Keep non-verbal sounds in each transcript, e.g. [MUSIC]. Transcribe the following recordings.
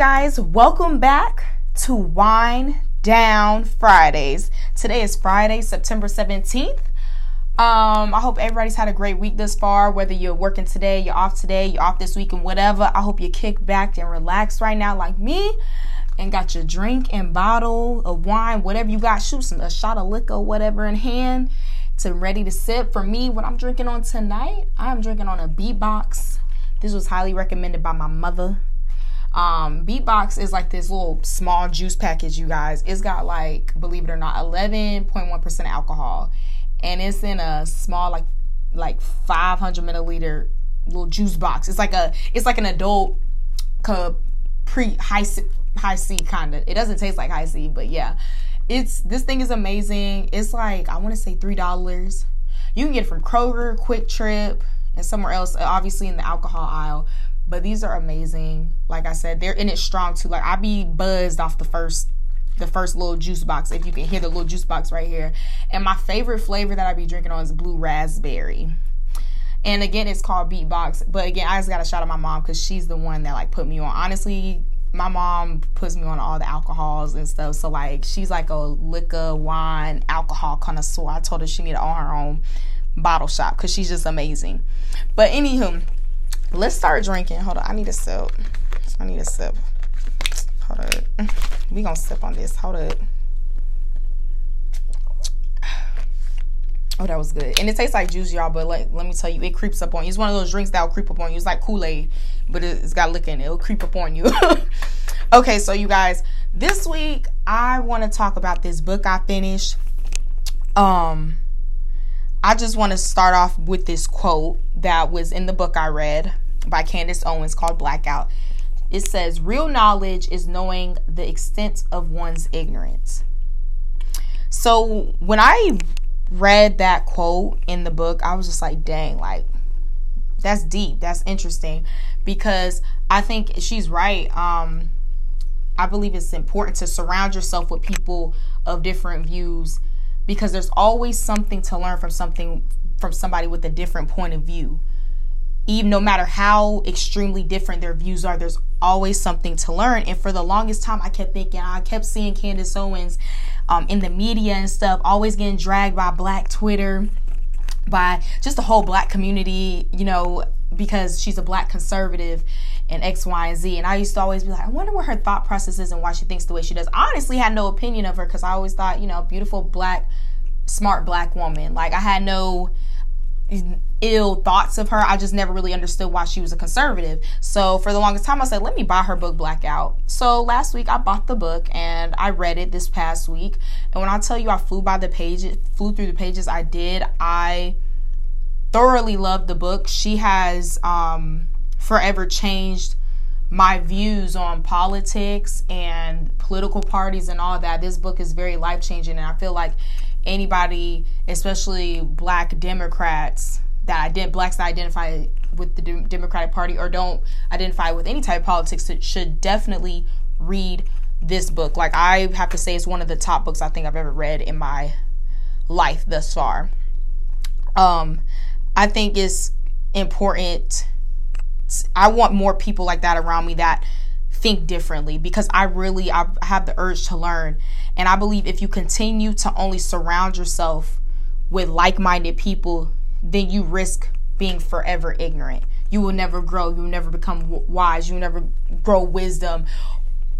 guys, welcome back to Wine Down Fridays. Today is Friday, September 17th. Um, I hope everybody's had a great week thus far. Whether you're working today, you're off today, you're off this week, and whatever. I hope you kick back and relax right now, like me, and got your drink and bottle of wine, whatever you got. Shoot some a shot of liquor, whatever in hand, to ready to sip. For me, what I'm drinking on tonight, I'm drinking on a beatbox. This was highly recommended by my mother. Um, Beatbox is like this little small juice package, you guys. It's got like, believe it or not, 11.1% alcohol, and it's in a small like like 500 milliliter little juice box. It's like a it's like an adult cup pre high Hi-C kind of. It doesn't taste like Hi-C, but yeah, it's this thing is amazing. It's like I want to say three dollars. You can get it from Kroger, QuikTrip, and somewhere else. Obviously in the alcohol aisle. But these are amazing. Like I said, they're in it strong too. Like I be buzzed off the first the first little juice box if you can hear the little juice box right here. And my favorite flavor that I be drinking on is blue raspberry. And again, it's called Beatbox. But again, I just got to shout out my mom because she's the one that like put me on. Honestly, my mom puts me on all the alcohols and stuff. So like she's like a liquor, wine, alcohol connoisseur. I told her she needed on her own bottle shop because she's just amazing. But anywho, let's start drinking. Hold on, I need a sip. I need a sip. Hold up. We gonna sip on this. Hold up. Oh, that was good. And it tastes like juice, y'all, but like let me tell you, it creeps up on you. It's one of those drinks that'll creep up on you. It's like Kool-Aid, but it's got liquor in it. It'll creep up on you. [LAUGHS] okay, so you guys, this week I want to talk about this book I finished. Um I just want to start off with this quote that was in the book I read by Candace Owens called Blackout. It says, Real knowledge is knowing the extent of one's ignorance. So when I read that quote in the book, I was just like, dang, like, that's deep. That's interesting because I think she's right. Um, I believe it's important to surround yourself with people of different views because there's always something to learn from something from somebody with a different point of view. Even no matter how extremely different their views are, there's always something to learn. And for the longest time, I kept thinking, I kept seeing Candace Owens um, in the media and stuff, always getting dragged by Black Twitter, by just the whole Black community, you know, because she's a Black conservative and X, Y, and Z. And I used to always be like, I wonder what her thought process is and why she thinks the way she does. I honestly had no opinion of her because I always thought, you know, beautiful black, smart black woman. Like I had no ill thoughts of her. I just never really understood why she was a conservative. So for the longest time, I said, let me buy her book Blackout. So last week I bought the book and I read it this past week. And when I tell you I flew by the pages, flew through the pages, I did. I thoroughly loved the book. She has um forever changed my views on politics and political parties and all that. This book is very life changing, and I feel like anybody, especially Black Democrats that I did blacks that identify with the Democratic Party or don't identify with any type of politics, should definitely read this book. Like I have to say, it's one of the top books I think I've ever read in my life thus far. Um, I think it's important I want more people like that around me that think differently because I really I have the urge to learn and I believe if you continue to only surround yourself with like-minded people then you risk being forever ignorant. You will never grow, you will never become wise, you will never grow wisdom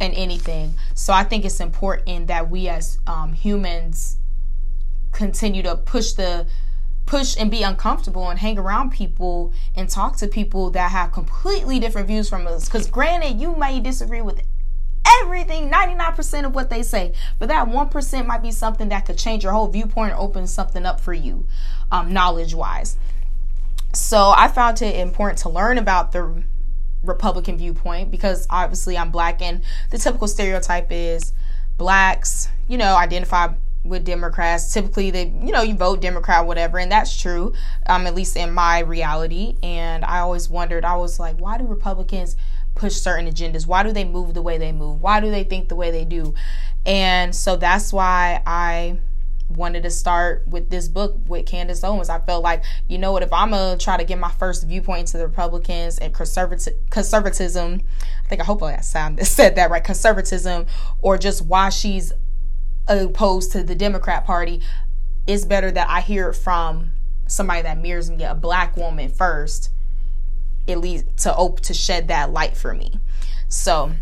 and anything. So I think it's important that we as um, humans continue to push the push and be uncomfortable and hang around people and talk to people that have completely different views from us. Because granted, you may disagree with everything 99% of what they say but that 1% might be something that could change your whole viewpoint or open something up for you um, knowledge wise so i found it important to learn about the republican viewpoint because obviously i'm black and the typical stereotype is blacks you know identify with Democrats. Typically, they you know you vote Democrat, whatever, and that's true. Um, at least in my reality. And I always wondered. I was like, why do Republicans push certain agendas? Why do they move the way they move? Why do they think the way they do? And so that's why I wanted to start with this book with Candace Owens. I felt like, you know what, if I'm gonna try to get my first viewpoint to the Republicans and conservative conservatism, I think I hope I sound [LAUGHS] said that right, conservatism, or just why she's opposed to the Democrat Party, it's better that I hear it from somebody that mirrors me, a black woman first, at least to op- to shed that light for me. So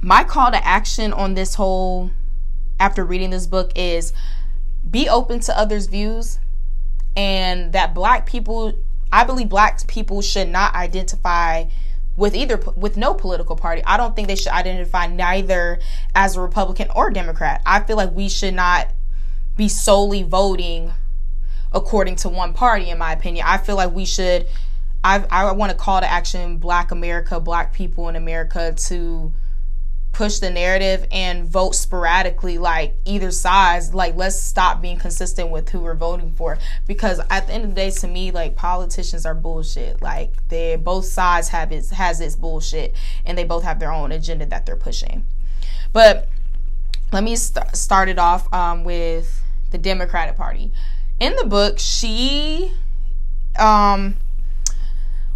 my call to action on this whole after reading this book is be open to others' views and that black people I believe black people should not identify with either with no political party. I don't think they should identify neither as a Republican or Democrat. I feel like we should not be solely voting according to one party in my opinion. I feel like we should I I want to call to action black America, black people in America to push the narrative and vote sporadically like either sides like let's stop being consistent with who we're voting for. Because at the end of the day to me like politicians are bullshit. Like they both sides have its has its bullshit and they both have their own agenda that they're pushing. But let me st- start it off um, with the democratic party. In the book she um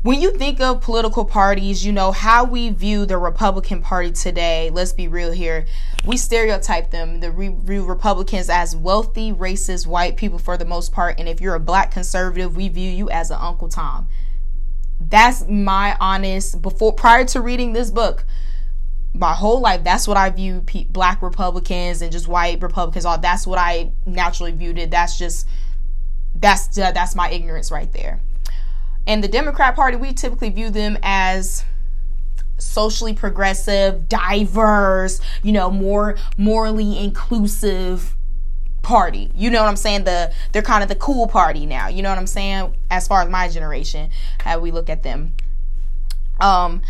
when you think of political parties, you know, how we view the Republican Party today, let's be real here, we stereotype them, the re- re- Republicans, as wealthy, racist, white people for the most part. And if you're a black conservative, we view you as an Uncle Tom. That's my honest, before, prior to reading this book, my whole life, that's what I view pe- black Republicans and just white Republicans. All that's what I naturally viewed it. That's just, that's, uh, that's my ignorance right there. And the Democrat Party, we typically view them as socially progressive, diverse, you know, more morally inclusive party. You know what I'm saying? The they're kind of the cool party now. You know what I'm saying? As far as my generation, how we look at them. Um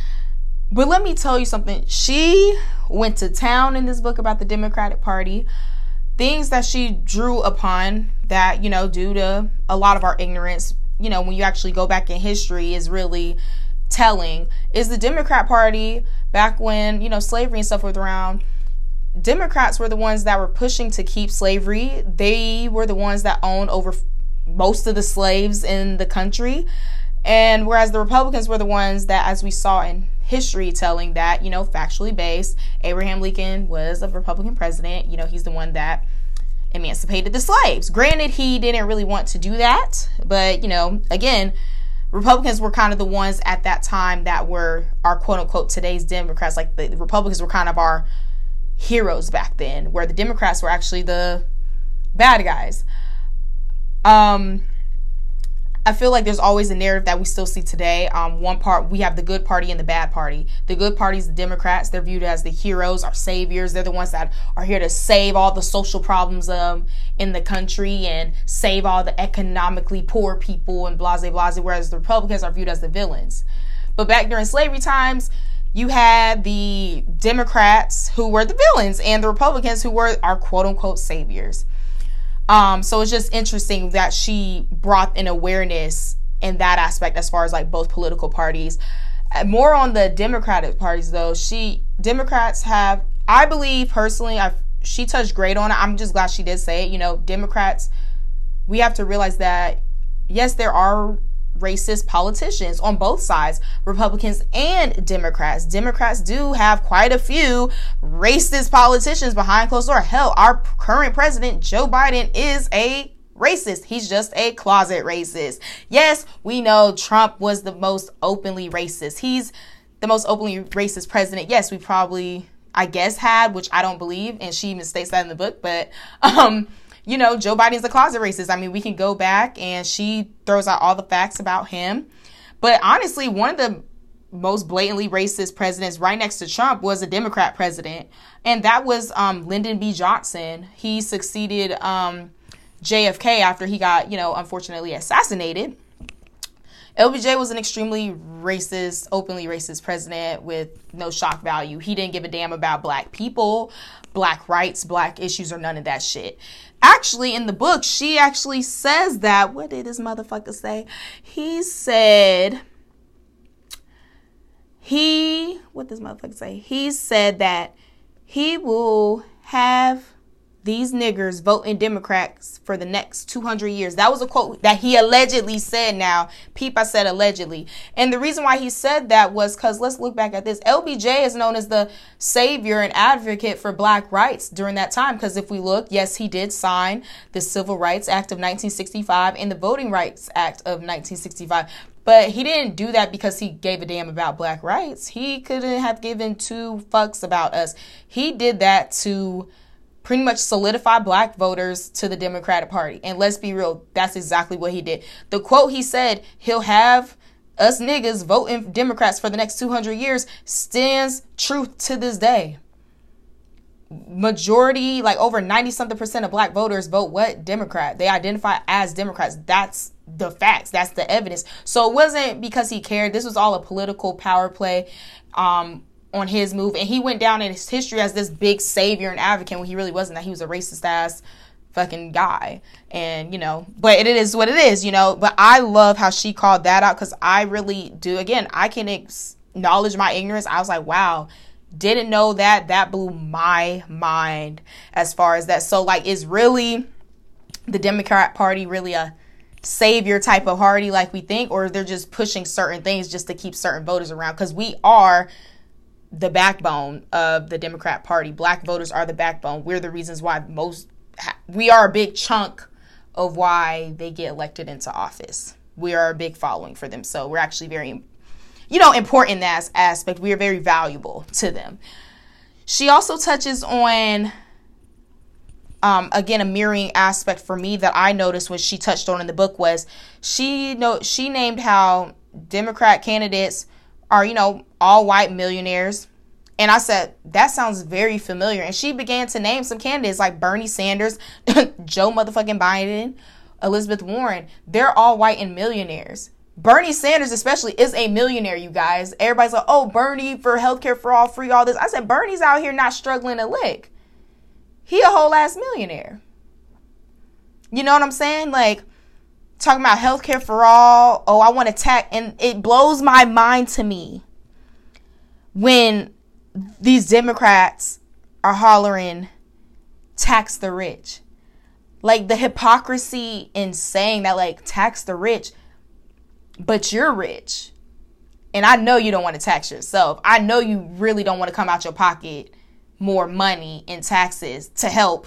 but let me tell you something. She went to town in this book about the Democratic Party. Things that she drew upon that, you know, due to a lot of our ignorance you know, when you actually go back in history is really telling is the Democrat Party back when, you know, slavery and stuff was around. Democrats were the ones that were pushing to keep slavery. They were the ones that owned over most of the slaves in the country. And whereas the Republicans were the ones that, as we saw in history, telling that, you know, factually based, Abraham Lincoln was a Republican president. You know, he's the one that emancipated the slaves. Granted, he didn't really want to do that, but you know, again, Republicans were kind of the ones at that time that were our quote unquote today's Democrats. Like the Republicans were kind of our heroes back then, where the Democrats were actually the bad guys. Um, I feel like there's always a narrative that we still see today. Um, one part, we have the good party and the bad party. The good party is the Democrats. They're viewed as the heroes, our saviors. They're the ones that are here to save all the social problems um, in the country and save all the economically poor people and blase blase. Whereas the Republicans are viewed as the villains. But back during slavery times, you had the Democrats who were the villains and the Republicans who were our quote unquote saviors. Um, so it's just interesting that she brought an awareness in that aspect as far as like both political parties. Uh, more on the Democratic parties though, she Democrats have I believe personally I she touched great on it. I'm just glad she did say it. You know, Democrats we have to realize that yes, there are racist politicians on both sides, Republicans and Democrats. Democrats do have quite a few racist politicians behind closed door. Hell, our current president, Joe Biden, is a racist. He's just a closet racist. Yes, we know Trump was the most openly racist. He's the most openly racist president. Yes, we probably, I guess, had, which I don't believe, and she even states that in the book, but [LAUGHS] um you know, Joe Biden's a closet racist. I mean, we can go back and she throws out all the facts about him. But honestly, one of the most blatantly racist presidents right next to Trump was a Democrat president, and that was um, Lyndon B. Johnson. He succeeded um, JFK after he got, you know, unfortunately assassinated. LBJ was an extremely racist, openly racist president with no shock value. He didn't give a damn about black people, black rights, black issues, or none of that shit actually in the book she actually says that what did this motherfucker say? He said he what does motherfucker say? He said that he will have these niggers voting Democrats for the next 200 years. That was a quote that he allegedly said now. Peep, I said allegedly. And the reason why he said that was because let's look back at this. LBJ is known as the savior and advocate for black rights during that time. Because if we look, yes, he did sign the Civil Rights Act of 1965 and the Voting Rights Act of 1965. But he didn't do that because he gave a damn about black rights. He couldn't have given two fucks about us. He did that to pretty much solidify black voters to the Democratic Party. And let's be real, that's exactly what he did. The quote he said, he'll have us niggas voting Democrats for the next 200 years stands truth to this day. Majority, like over 90 something percent of black voters vote what? Democrat. They identify as Democrats. That's the facts. That's the evidence. So it wasn't because he cared. This was all a political power play. Um, on his move, and he went down in his history as this big savior and advocate when he really wasn't. That he was a racist ass fucking guy, and you know, but it is what it is, you know. But I love how she called that out because I really do. Again, I can acknowledge my ignorance. I was like, wow, didn't know that. That blew my mind as far as that. So like, is really the Democrat Party really a savior type of party like we think, or they're just pushing certain things just to keep certain voters around? Because we are the backbone of the Democrat Party. Black voters are the backbone. We're the reasons why most we are a big chunk of why they get elected into office. We are a big following for them. So we're actually very you know important in that aspect. We are very valuable to them. She also touches on um, again a mirroring aspect for me that I noticed when she touched on in the book was she know she named how Democrat candidates are, you know, all white millionaires. And I said, that sounds very familiar. And she began to name some candidates like Bernie Sanders, [LAUGHS] Joe motherfucking Biden, Elizabeth Warren. They're all white and millionaires. Bernie Sanders, especially, is a millionaire, you guys. Everybody's like, oh, Bernie for healthcare for all, free, all this. I said, Bernie's out here not struggling a lick. He a whole ass millionaire. You know what I'm saying? Like, talking about healthcare for all. Oh, I want to tax, and it blows my mind to me when these Democrats are hollering tax the rich. Like the hypocrisy in saying that, like, tax the rich, but you're rich. And I know you don't want to tax yourself. I know you really don't want to come out your pocket more money in taxes to help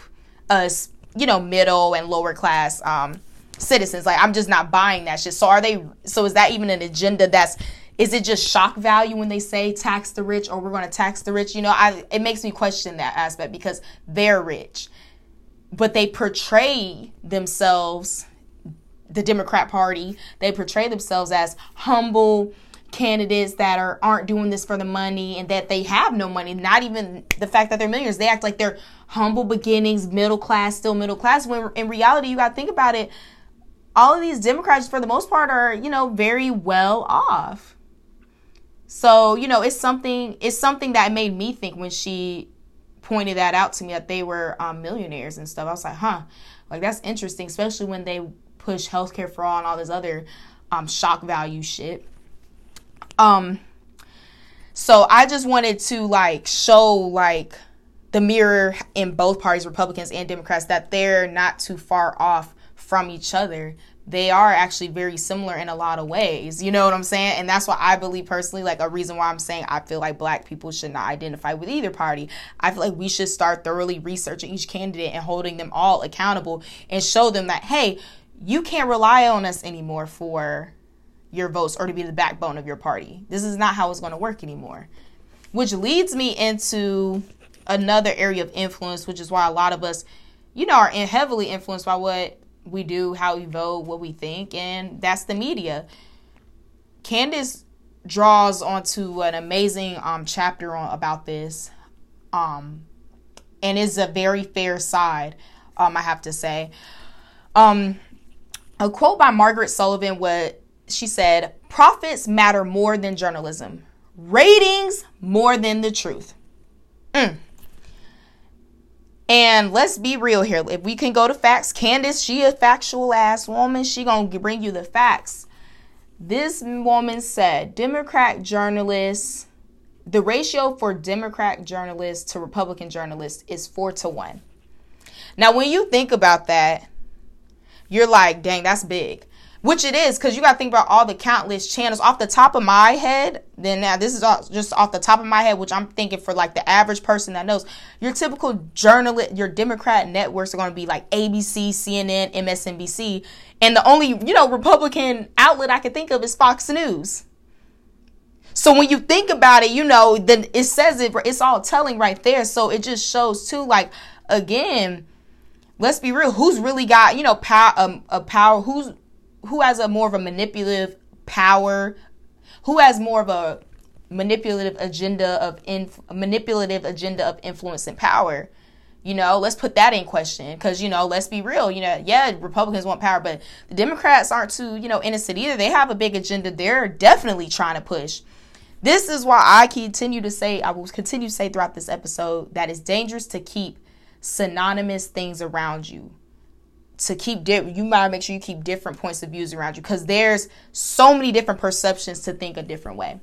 us, you know, middle and lower class um, citizens. Like I'm just not buying that shit. So are they so is that even an agenda that's is it just shock value when they say tax the rich or we're going to tax the rich? You know, I it makes me question that aspect because they're rich. But they portray themselves the Democrat Party, they portray themselves as humble candidates that are aren't doing this for the money and that they have no money not even the fact that they're millionaires they act like they're humble beginnings middle class still middle class when in reality you got to think about it all of these Democrats, for the most part, are you know very well off. So you know, it's something. It's something that made me think when she pointed that out to me that they were um, millionaires and stuff. I was like, huh, like that's interesting, especially when they push healthcare for all and all this other um, shock value shit. Um, so I just wanted to like show like the mirror in both parties, Republicans and Democrats, that they're not too far off from each other they are actually very similar in a lot of ways. You know what I'm saying? And that's why I believe personally, like a reason why I'm saying I feel like black people should not identify with either party. I feel like we should start thoroughly researching each candidate and holding them all accountable and show them that, hey, you can't rely on us anymore for your votes or to be the backbone of your party. This is not how it's going to work anymore. Which leads me into another area of influence, which is why a lot of us, you know, are heavily influenced by what we do, how we vote, what we think, and that's the media. Candace draws onto an amazing um, chapter on about this, um, and is a very fair side, um, I have to say. Um, a quote by Margaret Sullivan, what she said: "Profits matter more than journalism, ratings more than the truth." Mm. And let's be real here. If we can go to facts, Candace, she a factual ass woman. She gonna bring you the facts. This woman said Democrat journalists, the ratio for Democrat journalists to Republican journalists is four to one. Now, when you think about that, you're like, dang, that's big. Which it is, because you got to think about all the countless channels. Off the top of my head, then now this is all, just off the top of my head, which I'm thinking for like the average person that knows. Your typical journalist, your Democrat networks are going to be like ABC, CNN, MSNBC. And the only, you know, Republican outlet I can think of is Fox News. So when you think about it, you know, then it says it, it's all telling right there. So it just shows too, like, again, let's be real, who's really got, you know, power, um, a power, who's, who has a more of a manipulative power, who has more of a manipulative agenda of inf- manipulative agenda of influence and power. You know, let's put that in question because, you know, let's be real. You know, yeah, Republicans want power, but the Democrats aren't too, you know, innocent either. They have a big agenda they're definitely trying to push. This is why I continue to say, I will continue to say throughout this episode that it's dangerous to keep synonymous things around you to keep di- you might make sure you keep different points of views around you because there's so many different perceptions to think a different way.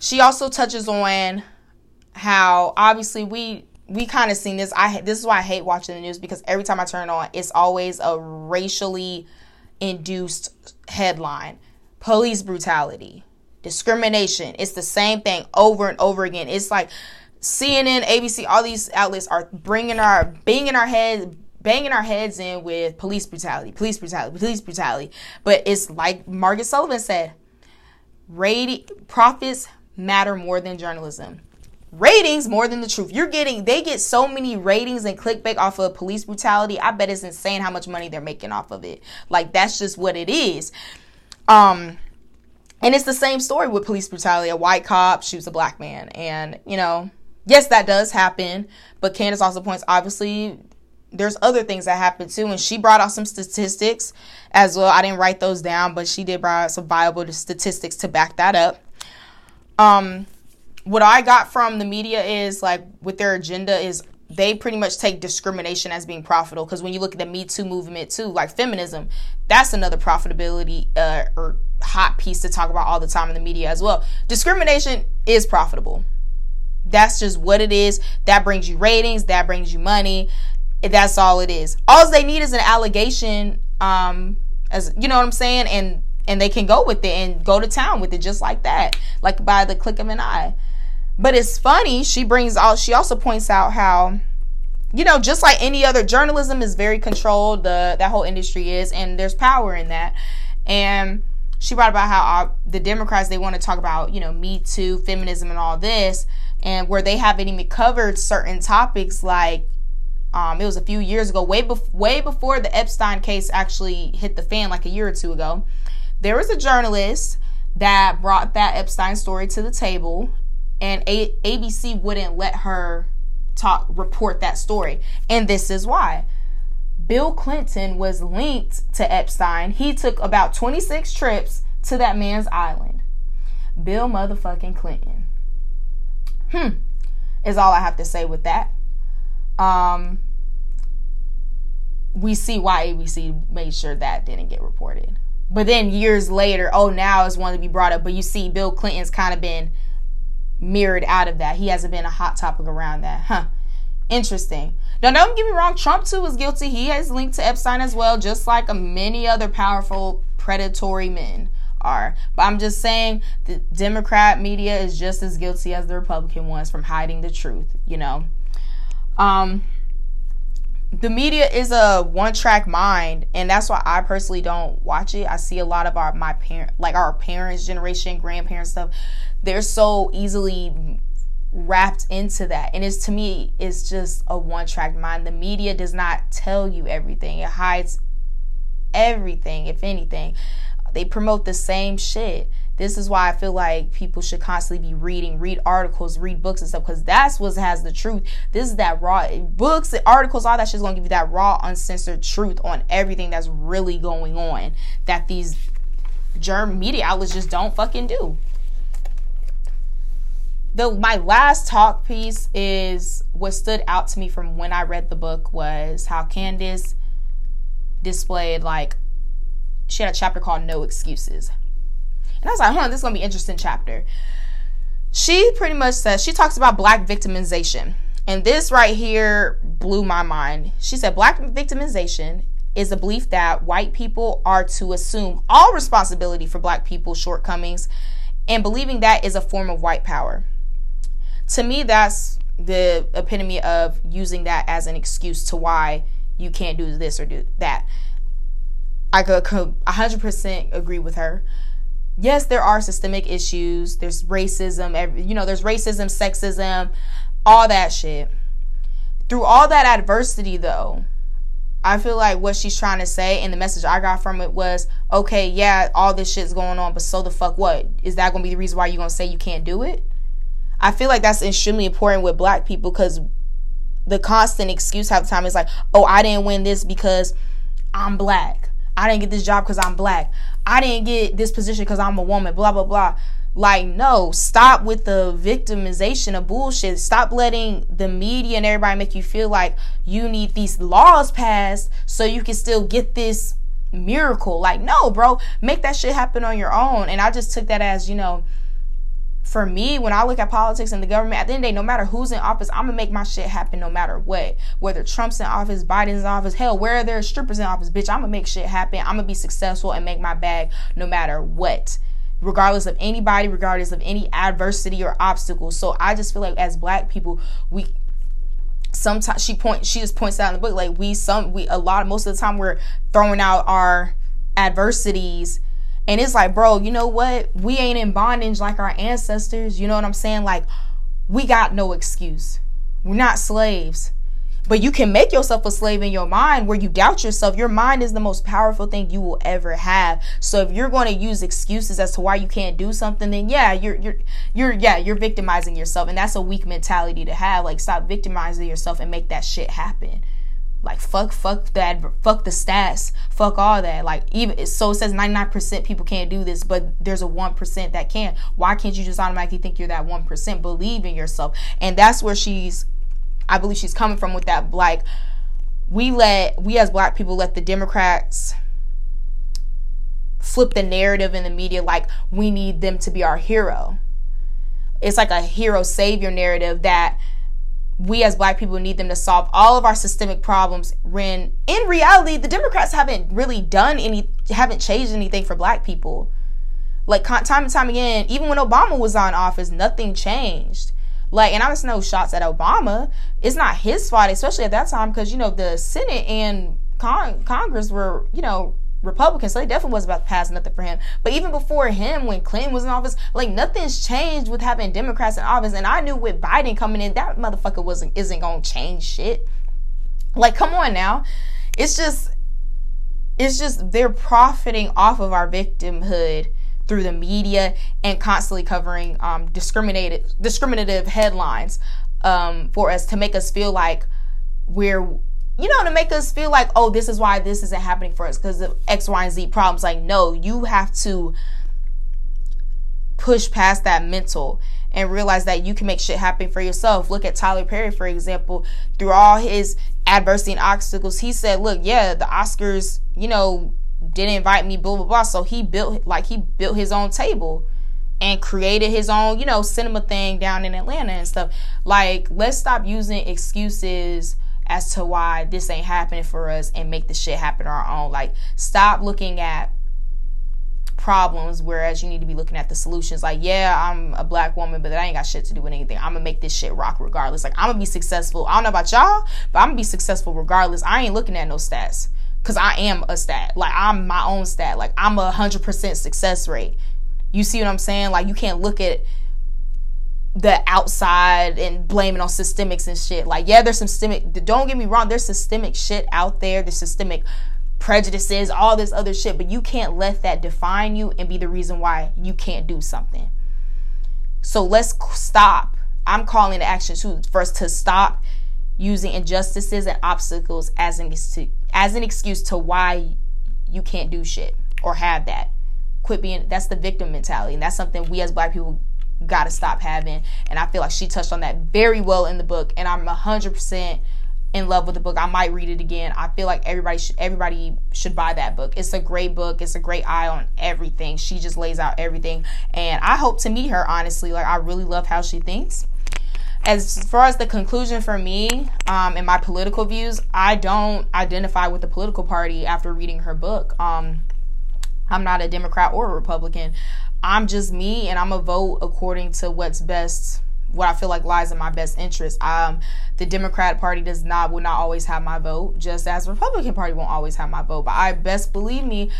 She also touches on how obviously we we kind of seen this. I this is why i hate watching the news because every time i turn on it's always a racially induced headline. Police brutality discrimination it's the same thing over and over again. It's like cnn abc all these outlets are bringing our being in our heads banging our heads in with police brutality, police brutality, police brutality. But it's like Margaret Sullivan said, rating profits matter more than journalism. Ratings more than the truth. You're getting they get so many ratings and clickbait off of police brutality. I bet it's insane how much money they're making off of it. Like that's just what it is. Um and it's the same story with police brutality. A white cop shoots a black man. And, you know, yes, that does happen. But Candace also points, obviously, there's other things that happen too. And she brought out some statistics as well. I didn't write those down, but she did bring out some viable statistics to back that up. Um, what I got from the media is like with their agenda is they pretty much take discrimination as being profitable because when you look at the Me Too movement too, like feminism, that's another profitability uh, or hot piece to talk about all the time in the media as well. Discrimination is profitable. That's just what it is. That brings you ratings. That brings you money. That's all it is. All they need is an allegation, um, as you know what I'm saying, and and they can go with it and go to town with it just like that, like by the click of an eye. But it's funny. She brings all. She also points out how, you know, just like any other journalism is very controlled. The that whole industry is, and there's power in that. And she brought about how the Democrats they want to talk about, you know, Me Too, feminism, and all this, and where they haven't even covered certain topics like um, it was a few years ago, way, way before the Epstein case actually hit the fan, like a year or two ago. There was a journalist that brought that Epstein story to the table, and a- ABC wouldn't let her talk report that story. And this is why. Bill Clinton was linked to Epstein. He took about 26 trips to that man's island. Bill motherfucking Clinton. Hmm. Is all I have to say with that um, we see why ABC made sure that didn't get reported. But then years later, oh, now it's one to be brought up. But you see, Bill Clinton's kind of been mirrored out of that. He hasn't been a hot topic around that. Huh. Interesting. Now, don't get me wrong. Trump, too, is guilty. He has linked to Epstein as well, just like many other powerful predatory men are. But I'm just saying the Democrat media is just as guilty as the Republican ones from hiding the truth, you know? Um, the media is a one track mind and that's why i personally don't watch it. I see a lot of our my parent like our parents generation grandparents stuff. They're so easily wrapped into that and it's to me it's just a one track mind. The media does not tell you everything. It hides everything if anything. They promote the same shit this is why I feel like people should constantly be reading, read articles, read books and stuff, because that's what has the truth. This is that raw books, articles, all that shit's gonna give you that raw, uncensored truth on everything that's really going on that these germ media outlets just don't fucking do. The my last talk piece is what stood out to me from when I read the book was how Candace displayed like she had a chapter called No Excuses and I was like, huh, this is gonna be interesting chapter. She pretty much says she talks about black victimization. And this right here blew my mind. She said, Black victimization is a belief that white people are to assume all responsibility for black people's shortcomings, and believing that is a form of white power. To me, that's the epitome of using that as an excuse to why you can't do this or do that. I could 100% agree with her. Yes, there are systemic issues. There's racism, you know, there's racism, sexism, all that shit. Through all that adversity, though, I feel like what she's trying to say and the message I got from it was, okay, yeah, all this shit's going on, but so the fuck what? Is that going to be the reason why you're going to say you can't do it? I feel like that's extremely important with black people because the constant excuse half the time is like, oh, I didn't win this because I'm black. I didn't get this job because I'm black. I didn't get this position because I'm a woman, blah, blah, blah. Like, no, stop with the victimization of bullshit. Stop letting the media and everybody make you feel like you need these laws passed so you can still get this miracle. Like, no, bro, make that shit happen on your own. And I just took that as, you know, for me, when I look at politics and the government, at the end of the day, no matter who's in office, I'm gonna make my shit happen no matter what. Whether Trump's in office, Biden's in office, hell, where there's strippers in office, bitch, I'm gonna make shit happen. I'm gonna be successful and make my bag no matter what. Regardless of anybody, regardless of any adversity or obstacles. So I just feel like as black people, we sometimes she point she just points out in the book, like we some we a lot most of the time we're throwing out our adversities and it's like, bro, you know what? We ain't in bondage like our ancestors. You know what I'm saying? Like, we got no excuse. We're not slaves. But you can make yourself a slave in your mind where you doubt yourself. Your mind is the most powerful thing you will ever have. So if you're going to use excuses as to why you can't do something, then yeah, you're you're you're yeah, you're victimizing yourself. And that's a weak mentality to have. Like stop victimizing yourself and make that shit happen. Like fuck, fuck that, fuck the stats, fuck all that. Like even so, it says ninety nine percent people can't do this, but there's a one percent that can. Why can't you just automatically think you're that one percent? Believe in yourself, and that's where she's, I believe she's coming from with that. Like we let we as black people let the Democrats flip the narrative in the media like we need them to be our hero. It's like a hero savior narrative that we as black people need them to solve all of our systemic problems when in reality the democrats haven't really done any haven't changed anything for black people. Like time and time again even when obama was on office nothing changed. Like and i just know shots at obama. It's not his fault especially at that time because you know the senate and Con- congress were you know Republicans, so they definitely wasn't about to pass nothing for him. But even before him, when Clinton was in office, like nothing's changed with having Democrats in office. And I knew with Biden coming in, that motherfucker wasn't isn't gonna change shit. Like, come on now. It's just it's just they're profiting off of our victimhood through the media and constantly covering um, discriminated discriminative headlines um, for us to make us feel like we're you know, to make us feel like, oh, this is why this isn't happening for us because of X, Y, and Z problems. Like, no, you have to push past that mental and realize that you can make shit happen for yourself. Look at Tyler Perry, for example, through all his adversity and obstacles, he said, look, yeah, the Oscars, you know, didn't invite me, blah, blah, blah. So he built, like, he built his own table and created his own, you know, cinema thing down in Atlanta and stuff. Like, let's stop using excuses as to why this ain't happening for us and make the shit happen on our own. Like, stop looking at problems whereas you need to be looking at the solutions. Like yeah i'm a black woman but that ain't got shit to do with anything. I'm gonna make this shit rock regardless. Like i'm gonna be successful. I don't know about y'all but i'm gonna be successful regardless. I ain't looking at no stats because i am a stat. Like i'm my own stat. Like i'm a 100% success rate. You see what i'm saying? Like you can't look at the outside and blaming on systemics and shit. Like, yeah, there's some systemic, don't get me wrong, there's systemic shit out there, there's systemic prejudices, all this other shit, but you can't let that define you and be the reason why you can't do something. So let's stop. I'm calling the action to first to stop using injustices and obstacles as an as an excuse to why you can't do shit or have that. Quit being that's the victim mentality, and that's something we as black people got to stop having. And I feel like she touched on that very well in the book. And I'm 100% in love with the book. I might read it again. I feel like everybody should, everybody should buy that book. It's a great book. It's a great eye on everything. She just lays out everything. And I hope to meet her honestly. Like I really love how she thinks. as far as the conclusion for me um, and my political views, I don't identify with the political party after reading her book. Um, I'm not a Democrat or a Republican. I'm just me, and I'm a vote according to what's best, what I feel like lies in my best interest. Um, the Democrat Party does not will not always have my vote, just as the Republican Party won't always have my vote. But I best believe me,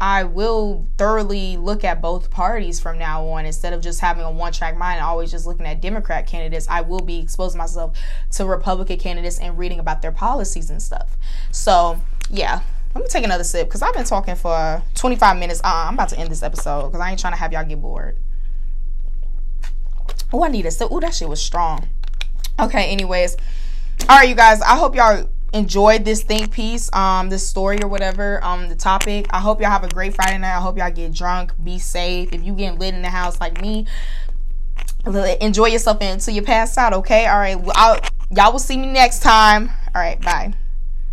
I will thoroughly look at both parties from now on instead of just having a one track mind and always just looking at Democrat candidates. I will be exposing myself to Republican candidates and reading about their policies and stuff. So, yeah. Let me take another sip because I've been talking for 25 minutes. Uh, I'm about to end this episode because I ain't trying to have y'all get bored. Oh, I need a sip. Oh, that shit was strong. Okay, anyways. All right, you guys. I hope y'all enjoyed this think piece, um, this story or whatever, um, the topic. I hope y'all have a great Friday night. I hope y'all get drunk, be safe. If you getting lit in the house like me, enjoy yourself until you pass out. Okay. All right. I'll, y'all will see me next time. All right. Bye.